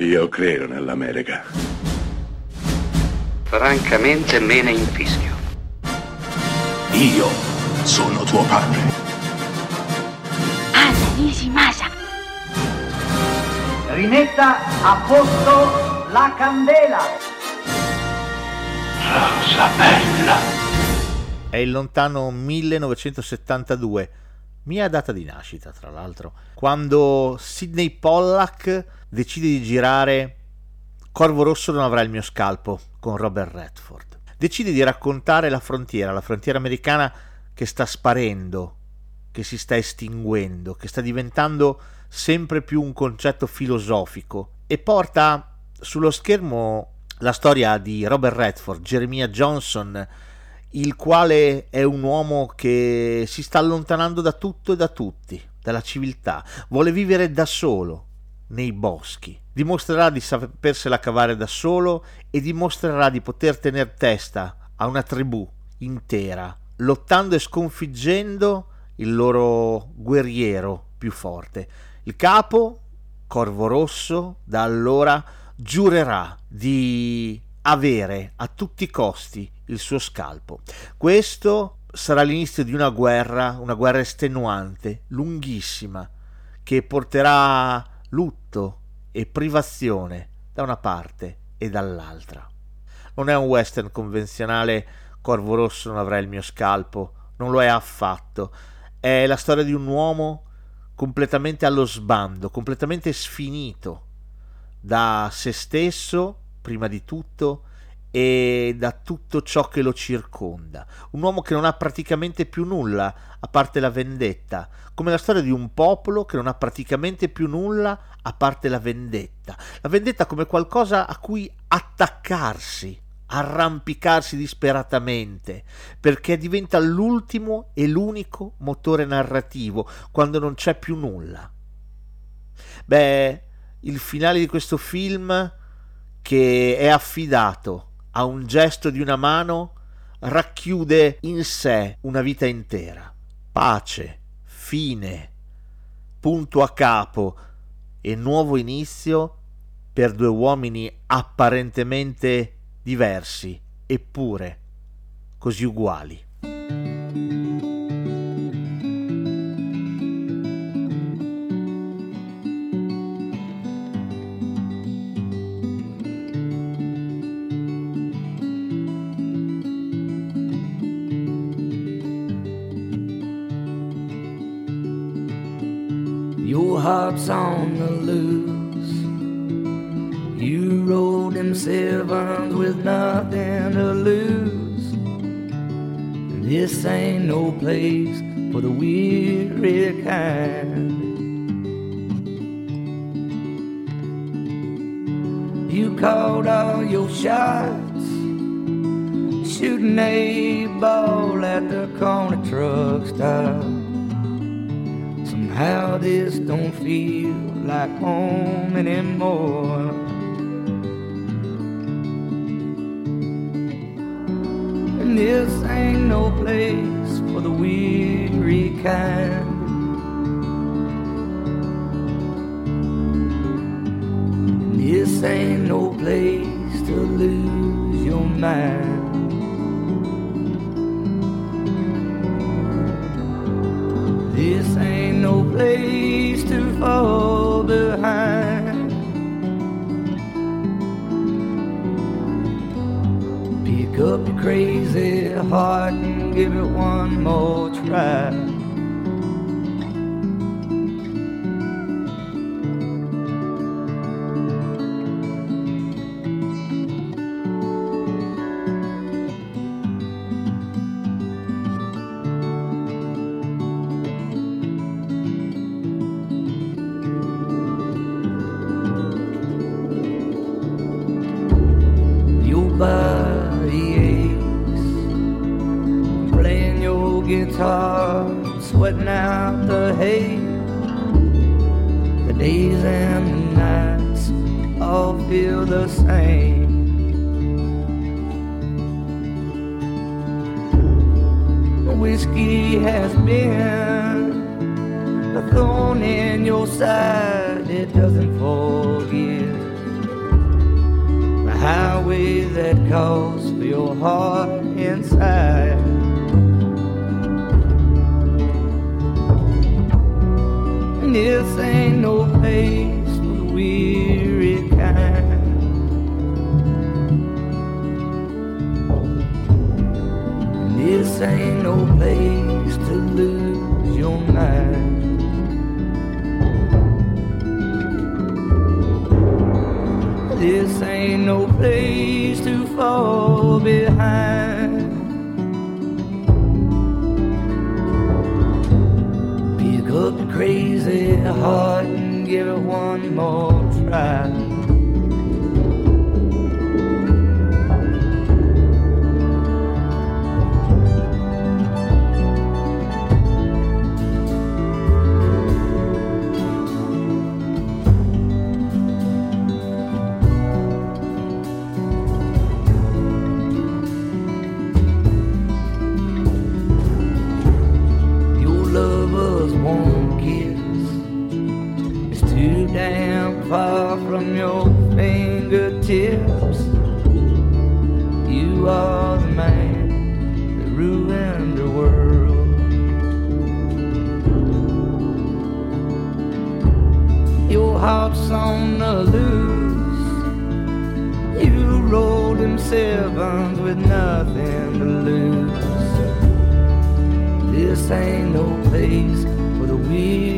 Io credo nell'America. Francamente me ne infischio. Io sono tuo padre. Anna Nishimasa. Rimetta a posto la candela. Rosa bella. È il lontano 1972, mia data di nascita tra l'altro, quando Sidney Pollack decide di girare Corvo Rosso non avrà il mio scalpo con Robert Redford. Decide di raccontare la frontiera, la frontiera americana che sta sparendo, che si sta estinguendo, che sta diventando sempre più un concetto filosofico e porta sullo schermo la storia di Robert Redford, Jeremiah Johnson, il quale è un uomo che si sta allontanando da tutto e da tutti, dalla civiltà, vuole vivere da solo nei boschi, dimostrerà di sapersela cavare da solo e dimostrerà di poter tenere testa a una tribù intera, lottando e sconfiggendo il loro guerriero più forte. Il capo, Corvo Rosso, da allora giurerà di avere a tutti i costi il suo scalpo. Questo sarà l'inizio di una guerra, una guerra estenuante, lunghissima, che porterà lutto e privazione da una parte e dall'altra. Non è un western convenzionale, Corvo Rosso non avrà il mio scalpo, non lo è affatto. È la storia di un uomo completamente allo sbando, completamente sfinito da se stesso, prima di tutto, e da tutto ciò che lo circonda. Un uomo che non ha praticamente più nulla a parte la vendetta, come la storia di un popolo che non ha praticamente più nulla a parte la vendetta. La vendetta come qualcosa a cui attaccarsi, arrampicarsi disperatamente, perché diventa l'ultimo e l'unico motore narrativo quando non c'è più nulla. Beh, il finale di questo film che è affidato a un gesto di una mano racchiude in sé una vita intera. Pace, fine, punto a capo e nuovo inizio per due uomini apparentemente diversi, eppure così uguali. Heart's on the loose. You rode them sevens with nothing to lose. This ain't no place for the weary kind. You called all your shots, shooting a ball at the corner truck stop. How this don't feel like home anymore. And this ain't no place for the weary kind. And this ain't no place to lose your mind. Place to fall behind. Pick up your crazy heart and give it one more try. guitar, sweating out the hay. The days and the nights all feel the same. Whiskey has been the thorn in your side, it doesn't forget highway that calls for your heart inside. This ain't no place for the weary kind. This ain't no place to lose your mind. This ain't no place to fall behind. Crazy heart and give it one more try. You are the man that ruined the world. Your heart's on the loose. You rolled them sevens with nothing to lose. This ain't no place for the weary.